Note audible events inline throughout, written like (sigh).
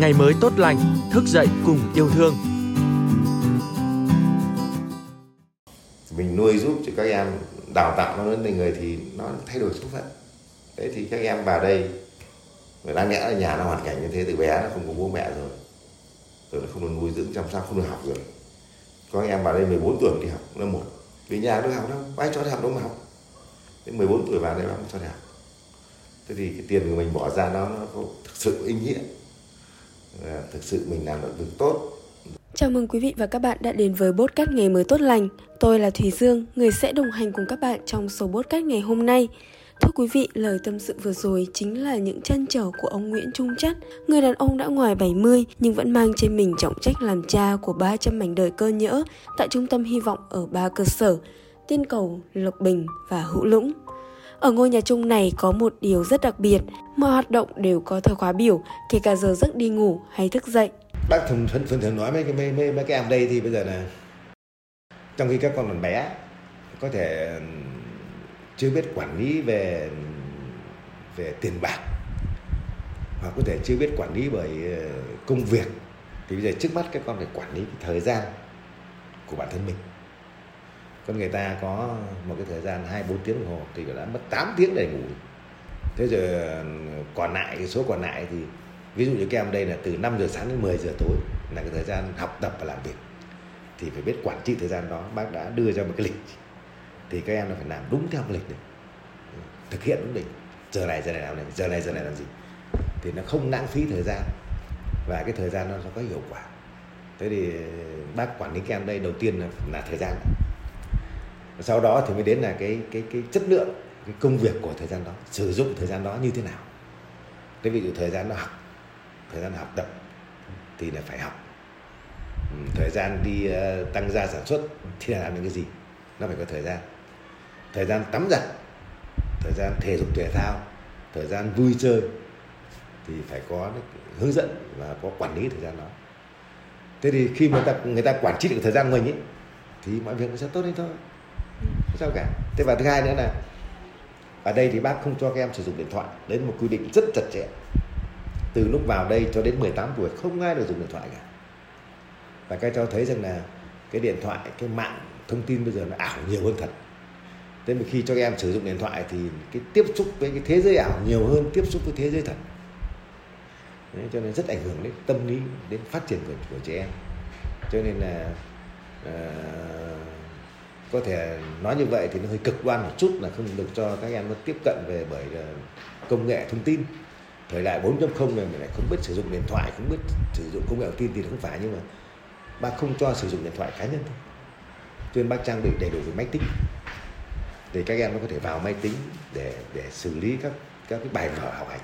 ngày mới tốt lành, thức dậy cùng yêu thương. Mình nuôi giúp cho các em đào tạo nó đến thành người thì nó thay đổi số phận. Thế thì các em vào đây và đáng lẽ là nhà nó hoàn cảnh như thế từ bé nó không có bố mẹ rồi. Rồi nó không được nuôi dưỡng chăm sóc không được học rồi. Có em vào đây 14 tuổi đi học lớp một. Vì nhà đâu học đâu ai cho đi học đâu mà học. Đến 14 tuổi vào đây bác cho đi học. Thế thì cái tiền của mình bỏ ra nó nó có thực sự ý nghĩa. Dạ, thực sự mình làm được việc tốt Chào mừng quý vị và các bạn đã đến với bốt cát nghề mới tốt lành. Tôi là Thùy Dương, người sẽ đồng hành cùng các bạn trong số bốt cát ngày hôm nay. Thưa quý vị, lời tâm sự vừa rồi chính là những chăn trở của ông Nguyễn Trung Chất, người đàn ông đã ngoài 70 nhưng vẫn mang trên mình trọng trách làm cha của 300 mảnh đời cơ nhỡ tại trung tâm hy vọng ở ba cơ sở, Tiên Cầu, Lộc Bình và Hữu Lũng. Ở ngôi nhà chung này có một điều rất đặc biệt, mọi hoạt động đều có thời khóa biểu, kể cả giờ giấc đi ngủ hay thức dậy. bác thường thường, thường, thường nói mấy cái mấy, mấy, mấy cái em đây thì bây giờ là trong khi các con còn bé có thể ừ, chưa biết quản lý về về tiền bạc hoặc có thể chưa biết quản lý bởi ừ, công việc thì bây giờ trước mắt các con phải quản lý cái thời gian của bản thân mình con người ta có một cái thời gian hai bốn tiếng đồng hồ thì đã mất 8 tiếng để ngủ. Thế rồi còn lại cái số còn lại thì ví dụ như các em đây là từ 5 giờ sáng đến 10 giờ tối là cái thời gian học tập và làm việc. Thì phải biết quản trị thời gian đó bác đã đưa ra một cái lịch. Thì các em là phải làm đúng theo cái lịch này. Thực hiện đúng lịch. Giờ này giờ này làm này giờ này giờ này làm gì? Thì nó không lãng phí thời gian. Và cái thời gian nó nó có hiệu quả. Thế thì bác quản lý các em đây đầu tiên là, là thời gian sau đó thì mới đến là cái cái cái chất lượng, cái công việc của thời gian đó, sử dụng thời gian đó như thế nào. Thế ví dụ thời gian nó học, thời gian học tập thì là phải học. Thời gian đi ờ, tăng gia sản xuất thì là làm những cái gì? Nó phải có thời gian. Thời gian tắm giặt, thời gian thể dục thể thao, thời gian vui chơi thì phải có hướng dẫn và có quản lý thời gian đó. Thế thì khi mà người ta người ta quản trị được thời gian của mình ấy thì mọi việc nó sẽ tốt lên thôi sao cả. Thế và thứ hai nữa là ở đây thì bác không cho các em sử dụng điện thoại. Đấy là một quy định rất chặt chẽ. Từ lúc vào đây cho đến 18 tuổi không ai được dùng điện thoại cả. Và các cháu thấy rằng là cái điện thoại cái mạng thông tin bây giờ nó ảo nhiều hơn thật. Thế mà khi cho các em sử dụng điện thoại thì cái tiếp xúc với cái thế giới ảo nhiều hơn tiếp xúc với thế giới thật. Đấy, cho nên rất ảnh hưởng đến tâm lý đến phát triển của, của trẻ em. Cho nên là uh, có thể nói như vậy thì nó hơi cực đoan một chút là không được cho các em nó tiếp cận về bởi ờ, công nghệ thông tin. Thời đại 4.0 này mình lại không biết sử dụng điện thoại, không biết sử dụng công nghệ thông tin thì không phải, nhưng mà bác không cho sử dụng điện thoại cá nhân thôi. Cho nên bác trang bị đầy đủ về máy tính. Để các em nó có thể vào máy tính để để xử lý các các cái bài vở học hành.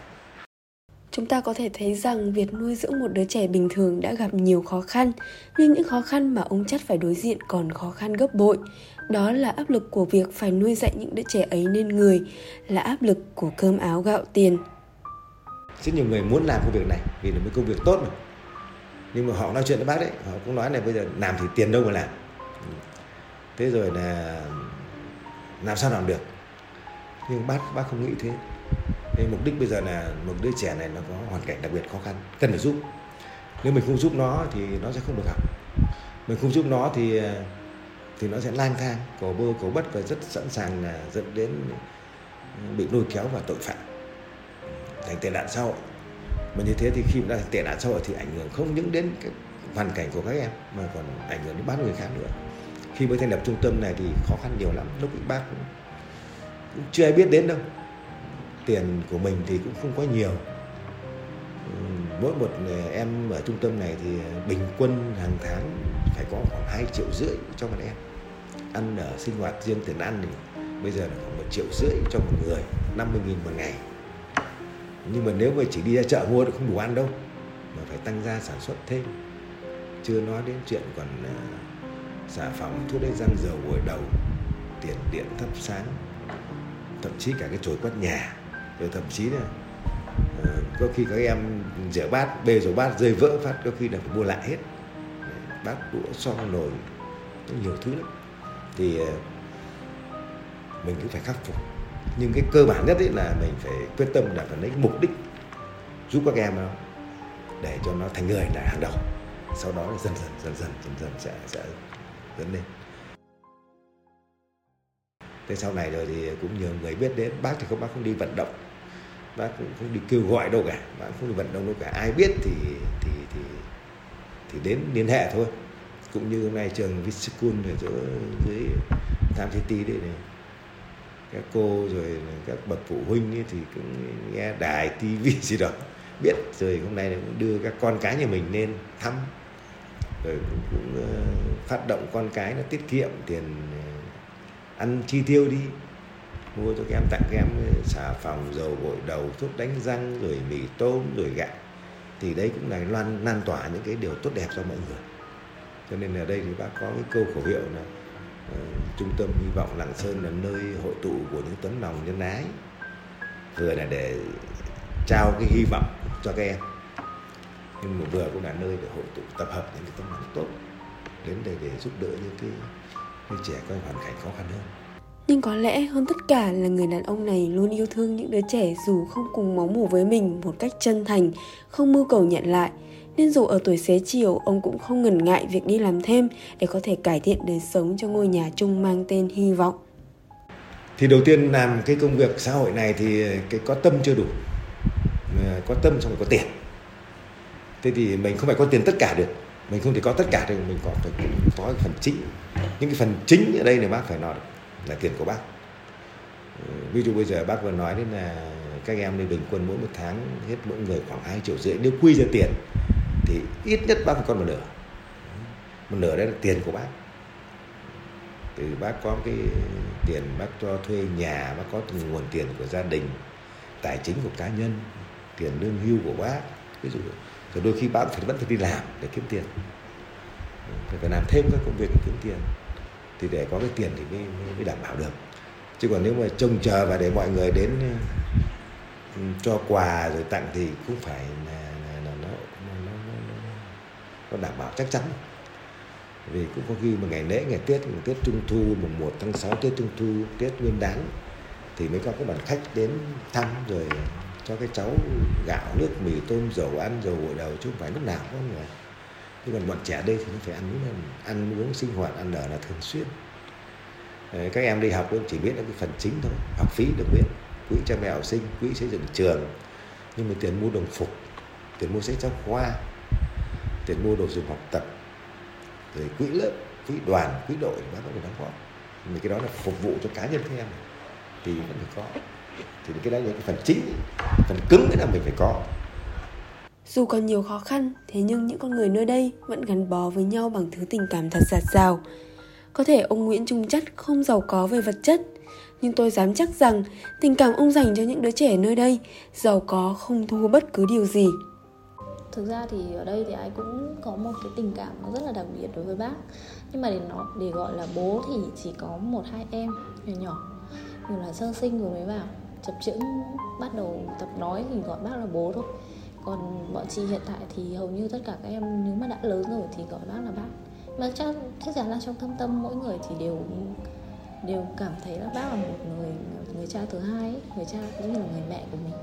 Chúng ta có thể thấy rằng việc nuôi dưỡng một đứa trẻ bình thường đã gặp nhiều khó khăn, nhưng những khó khăn mà ông chất phải đối diện còn khó khăn gấp bội. Đó là áp lực của việc phải nuôi dạy những đứa trẻ ấy nên người, là áp lực của cơm áo gạo tiền. rất nhiều người muốn làm công việc này vì là một công việc tốt mà nhưng mà họ nói chuyện với bác đấy họ cũng nói là bây giờ làm thì tiền đâu mà làm thế rồi là làm sao làm được nhưng bác bác không nghĩ thế Thế mục đích bây giờ là một đứa trẻ này nó có hoàn cảnh đặc biệt khó khăn cần phải giúp. Nếu mình không giúp nó thì nó sẽ không được học. Mình không giúp nó thì thì nó sẽ lang thang cổ bơ cổ bất và rất sẵn sàng là dẫn đến bị lôi kéo vào tội phạm. Thành tệ nạn xã hội. Mà như thế thì khi đã thành tệ nạn xã hội thì ảnh hưởng không những đến cái hoàn cảnh của các em mà còn ảnh hưởng đến bác người khác nữa. Khi mới thành lập trung tâm này thì khó khăn nhiều lắm lúc bác cũng, cũng chưa ai biết đến đâu tiền của mình thì cũng không có nhiều. Mỗi một em ở trung tâm này thì bình quân hàng tháng phải có khoảng 2 triệu rưỡi cho một em. Ăn ở sinh hoạt riêng tiền ăn thì bây giờ là khoảng một triệu rưỡi cho một người 50 nghìn một ngày. Nhưng mà nếu mà chỉ đi ra chợ mua thì không đủ ăn đâu, mà phải tăng gia sản xuất thêm. Chưa nói đến chuyện còn à, xả phòng thuốc đánh răng dầu gội đầu, tiền điện thắp sáng, thậm chí cả cái chổi quét nhà rồi thậm chí là ờ, có khi các em rửa bát, bê rồi bát, rơi vỡ phát, có khi là phải mua lại hết. Bát đũa son nồi nhiều thứ lắm. Thì ờ, mình cũng phải khắc phục. Nhưng cái cơ bản nhất ấy là mình phải quyết tâm là phải lấy mục đích giúp các em đó, để cho nó thành người là hàng đầu. Sau đó là dần dần dần dần dần dần sẽ sẽ dẫn lên thế sau này rồi thì cũng nhiều người biết đến. Bác thì không bác không đi vận động. Bác cũng không đi kêu gọi đâu cả. Bác không đi vận động đâu cả. Ai biết thì thì thì thì đến liên hệ thôi. Cũng như hôm nay trường Viscun ở chỗ dưới Tham City đấy này. Các cô rồi các bậc phụ huynh ấy thì cũng nghe đài tivi (laughs) gì đó. Biết rồi hôm nay cũng đưa các con cái nhà mình lên thăm. Rồi cũng, cũng uh, phát động con cái nó tiết kiệm tiền uh, ăn chi tiêu đi. Mua cho các em tặng các em ờ, xà phòng dầu gội đầu thuốc đánh răng rồi mì tôm rồi gạo. Thì đấy cũng là loan lan tỏa những cái điều tốt đẹp cho mọi người. Cho nên là đây thì bác có cái câu khẩu hiệu là uh, trung tâm hy vọng lạng sơn là nơi hội tụ của những tấm lòng nhân ái. Vừa là để trao cái hy vọng cho các em. Nhưng mà vừa cũng là nơi để hội tụ tập hợp những cái tấm lòng tốt đến đây để giúp đỡ những cái những trẻ có hoàn cảnh khó khăn hơn nhưng có lẽ hơn tất cả là người đàn ông này luôn yêu thương những đứa trẻ dù không cùng máu mủ với mình một cách chân thành, không mưu cầu nhận lại. Nên dù ở tuổi xế chiều, ông cũng không ngần ngại việc đi làm thêm để có thể cải thiện đời sống cho ngôi nhà chung mang tên hy vọng. Thì đầu tiên làm cái công việc xã hội này thì cái có tâm chưa đủ. Có tâm xong rồi có tiền. Thế thì mình không phải có tiền tất cả được. Mình không thể có tất cả được, mình có phải có phần chính. Những cái phần chính ở đây là bác phải nói được, là tiền của bác. Ừ, ví dụ bây giờ bác vừa nói đến là các em đi bình quân mỗi một tháng hết mỗi người khoảng 2 triệu rưỡi. Nếu quy ra tiền, thì ít nhất bác phải còn một nửa. Một nửa đấy là tiền của bác. Thì bác có cái tiền bác cho thuê nhà, bác có từng nguồn tiền của gia đình, tài chính của cá nhân, tiền lương hưu của bác. Ví dụ rồi đôi khi bác phải vẫn phải đi làm để kiếm tiền. Ừ, phải làm thêm các công việc để kiếm tiền thì để có cái tiền thì mới, mới đảm bảo được. Chứ còn nếu mà trông chờ và để mọi người đến ừ, cho quà rồi tặng thì cũng phải là, là, là nó, nó, nó, nó, nó đảm bảo chắc chắn. Vì cũng có khi mà ngày lễ ngày tết ngày tết trung thu mùng 1 tháng 6 tết trung thu tết nguyên đán thì mới có các bạn khách đến thăm rồi cho cái cháu gạo nước mì tôm dầu ăn dầu gội đầu chứ không phải lúc nào có người nhưng còn bọn trẻ đây thì nó phải ăn uống ăn uống sinh hoạt ăn ở là thường xuyên. Đấy, các em đi học cũng chỉ biết là cái phần chính thôi học phí được biết. Quỹ cha mẹ học sinh quỹ xây dựng trường. Nhưng mà tiền mua đồng phục tiền mua sách giáo khoa tiền mua đồ dùng học tập rồi quỹ lớp quỹ đoàn quỹ đội bác có phải đóng góp. Nhưng cái đó là phục vụ cho cá nhân các em. Thì vẫn phải có. Thì cái đó là cái phần chính phần cứng cái là mình phải có dù còn nhiều khó khăn, thế nhưng những con người nơi đây vẫn gắn bó với nhau bằng thứ tình cảm thật giạt rào. Có thể ông Nguyễn Trung Chất không giàu có về vật chất, nhưng tôi dám chắc rằng tình cảm ông dành cho những đứa trẻ nơi đây giàu có không thua bất cứ điều gì. Thực ra thì ở đây thì ai cũng có một cái tình cảm nó rất là đặc biệt đối với bác Nhưng mà để nó để gọi là bố thì chỉ có một hai em nhỏ nhỏ Như là sơ sinh rồi mới vào Chập chững bắt đầu tập nói thì gọi bác là bố thôi còn bọn chị hiện tại thì hầu như tất cả các em nếu mà đã lớn rồi thì gọi bác là bác. Mà chắc chắc chắn là trong thâm tâm mỗi người thì đều đều cảm thấy là bác là một người người cha thứ hai ấy, người cha cũng như là người mẹ của mình.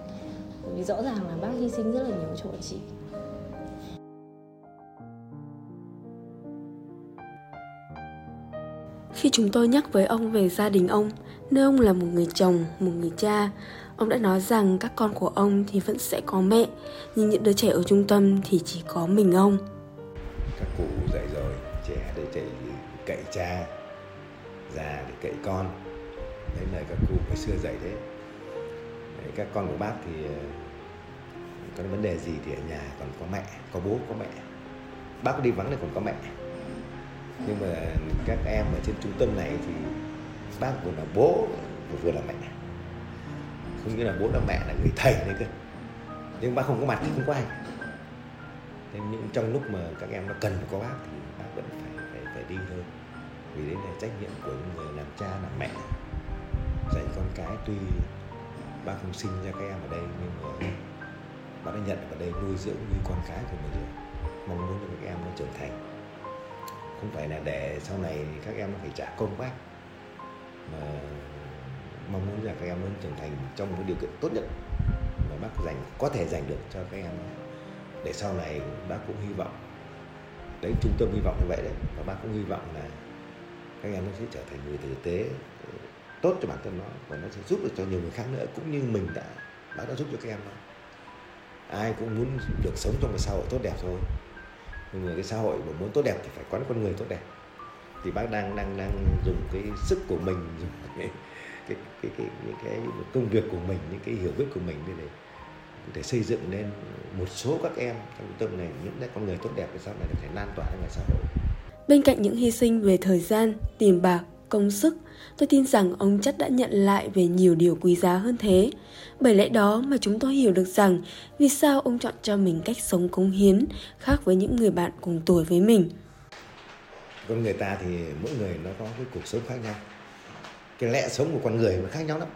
Bởi vì rõ ràng là bác hy sinh rất là nhiều cho bọn chị. Khi chúng tôi nhắc với ông về gia đình ông, nơi ông là một người chồng, một người cha, Ông đã nói rằng các con của ông thì vẫn sẽ có mẹ, nhưng những đứa trẻ ở trung tâm thì chỉ có mình ông. Các cụ dạy rồi, trẻ để chạy cậy cha, già để cậy con. Đấy là các cụ ngày xưa dạy thế. Đấy, các con của bác thì ờ, có vấn đề gì thì ở nhà còn có mẹ, có bố, có mẹ. Bác đi vắng thì còn có mẹ. Nhưng mà các em ở trên trung tâm này thì bác vừa là bố vừa là mẹ không như là bố là mẹ là người thầy đấy cơ. Nhưng bác không có mặt thì không có ai. Thế nhưng trong lúc mà các em nó cần có bác thì bác vẫn phải phải, phải đi thôi. Vì đấy là trách nhiệm của những người làm cha làm mẹ. Dạy con cái tuy bác không sinh ra các em ở đây nhưng mà bác đã nhận ở đây nuôi dưỡng như con cái của mình rồi. Mong muốn cho các em nó trưởng thành. Không phải là để sau này các em nó phải trả công bác. Mà mong muốn là các em lớn trưởng thành trong một điều kiện tốt nhất mà bác dành, có thể dành được cho các em. Để sau này bác cũng hy vọng, đấy, trung tâm hy vọng như vậy đấy, và bác cũng hy vọng là các em nó sẽ trở thành người tử tế ừ, tốt cho bản thân nó và nó sẽ giúp được cho nhiều người khác nữa, cũng như mình đã, bác đã giúp cho các em nó ai cũng muốn được sống trong một xã hội tốt đẹp thôi. Nhưng mà cái xã hội mà muốn tốt đẹp thì phải có con người tốt đẹp. Thì bác đang đang đang dùng cái sức của mình, dùng cái cái cái, cái những cái công việc của mình những cái hiểu biết của mình để để xây dựng nên một số các em trong trung tâm này những con người tốt đẹp để sau này có thể lan tỏa ra ngoài xã hội Bên cạnh những hy sinh về thời gian, tiền bạc, công sức, tôi tin rằng ông chất đã nhận lại về nhiều điều quý giá hơn thế. Bởi lẽ đó mà chúng tôi hiểu được rằng vì sao ông chọn cho mình cách sống cống hiến khác với những người bạn cùng tuổi với mình. Con người ta thì mỗi người nó có cái cuộc sống khác nhau. Cái lẽ sống của con người nó khác nhau lắm.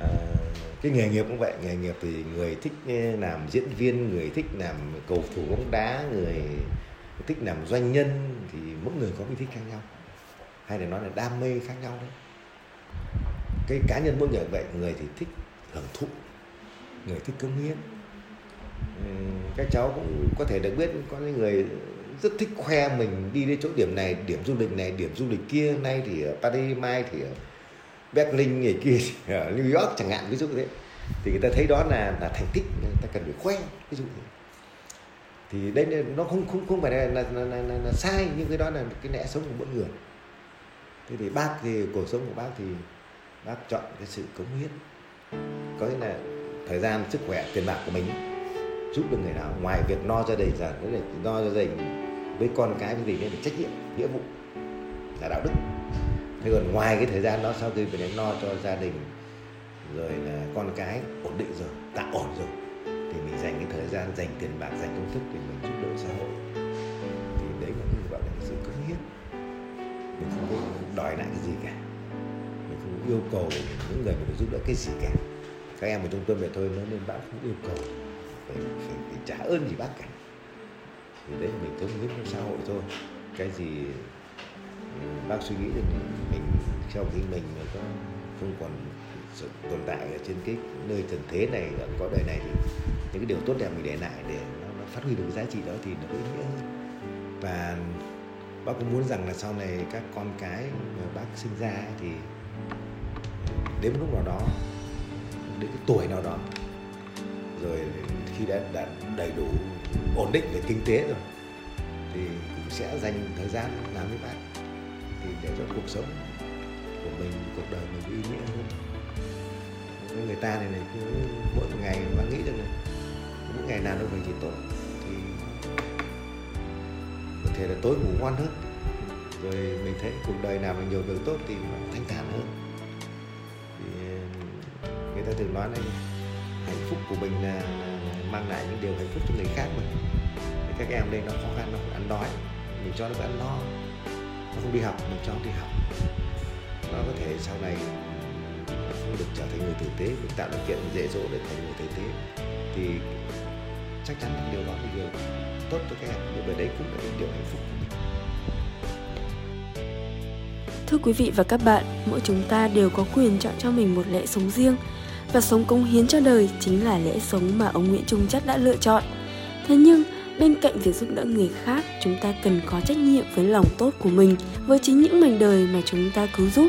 À, cái nghề nghiệp cũng vậy, nghề nghiệp thì người thích ờ, làm diễn viên, người thích làm cầu thủ bóng đá, người thích làm doanh nhân thì mỗi người có cái thích khác nhau. Hay là nói là đam mê khác nhau đấy. Cái cá nhân mỗi người vậy người thì thích hưởng thụ người thích cống hiến. Các cháu cũng có thể được biết có những người rất thích khoe mình đi đến chỗ điểm này điểm du lịch này điểm du lịch kia. Nay thì ở Paris mai thì ở Berlin ngày kia thì ở New York chẳng hạn ví dụ thế. Thì người ta thấy đó là là thành tích người ta cần phải khoe ví dụ thế. Thì đấy nó không không không phải là là, là, là, là, là sai nhưng cái đó là cái lẽ sống của mỗi người. Thế thì bác thì cuộc sống của bác thì bác chọn cái sự cống hiến. Có nghĩa là thời gian sức khỏe tiền bạc của mình giúp được người nào. Ngoài việc no gia đình ra nữa là no gia đình với con cái cái gì nên là trách nhiệm nghĩa vụ là đạo đức. Thế còn ngoài cái thời gian đó sau khi mình lo cho gia đình rồi là con cái ổn định rồi tạm ổn rồi thì mình dành cái thời gian dành tiền bạc dành công sức để mình giúp đỡ xã hội. Thì đấy là cái gọi là sự cống hiến. Mình không có đòi lại cái gì cả. Mình không yêu cầu những người mình giúp đỡ cái gì cả. Các em ở trung tâm vậy thôi nó nên bác không yêu cầu. Phải, phải, phải trả ơn gì bác cả thì đấy mình cống hiến cho xã hội thôi. Cái gì ừ, bác suy nghĩ được mình sau khi mình mà có không còn sự tồn tại ở trên cái nơi trần thế này ở có đời này thì những cái điều tốt đẹp mình để lại để nó, nó phát huy được cái giá trị đó thì nó có ý nghĩa hơn. Và bác cũng muốn rằng là sau này các con cái mà bác sinh ra ấy, thì đến một lúc nào đó đến cái tuổi nào đó rồi khi đã, đã đầy đủ ổn định về kinh tế rồi, thì cũng sẽ dành thời gian làm với bác thì để cho cuộc sống của mình, cuộc đời mình ý nghĩa hơn. Người ta này này, cứ mỗi một ngày bạn nghĩ rằng này mỗi ngày nào đâu mình chỉ tốt, thì có thể là tối ngủ ngon hơn. Rồi mình thấy cuộc đời nào mình nhiều việc tốt thì thanh thản hơn. Thì người ta thường nói này hạnh phúc của mình là, là mang lại những điều hạnh phúc cho người khác mà. Các em đây nó khó khăn nó phải ăn đói mình cho nó phải ăn no. Nó không đi học mình cho nó đi học. Nó có thể sau này không được trở thành người tử tế mình tạo điều kiện dễ dỗ để thành người tử tế. Thì chắc chắn là điều đó là điều tốt cho các em. Nhưng mà đấy cũng là những điều hạnh phúc Thưa quý vị và các bạn, mỗi chúng ta đều có quyền chọn cho mình một lẽ sống riêng và sống cống hiến cho đời chính là lẽ sống mà ông Nguyễn Trung Chất đã lựa chọn. Thế nhưng, bên cạnh việc giúp đỡ người khác, chúng ta cần có trách nhiệm với lòng tốt của mình, với chính những mảnh đời mà chúng ta cứu giúp.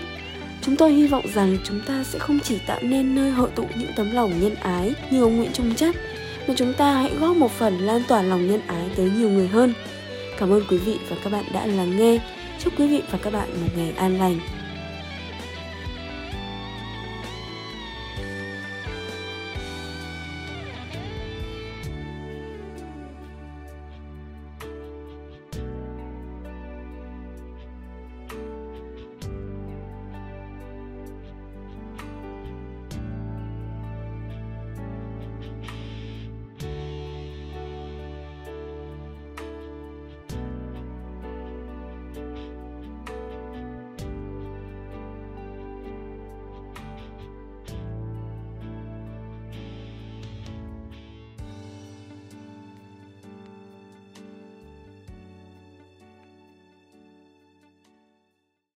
Chúng tôi hy vọng rằng chúng ta sẽ không chỉ tạo nên nơi hội tụ những tấm lòng nhân ái như ông Nguyễn Trung Chất, mà chúng ta hãy góp một phần lan tỏa lòng nhân ái tới nhiều người hơn. Cảm ơn quý vị và các bạn đã lắng nghe. Chúc quý vị và các bạn một ngày an lành.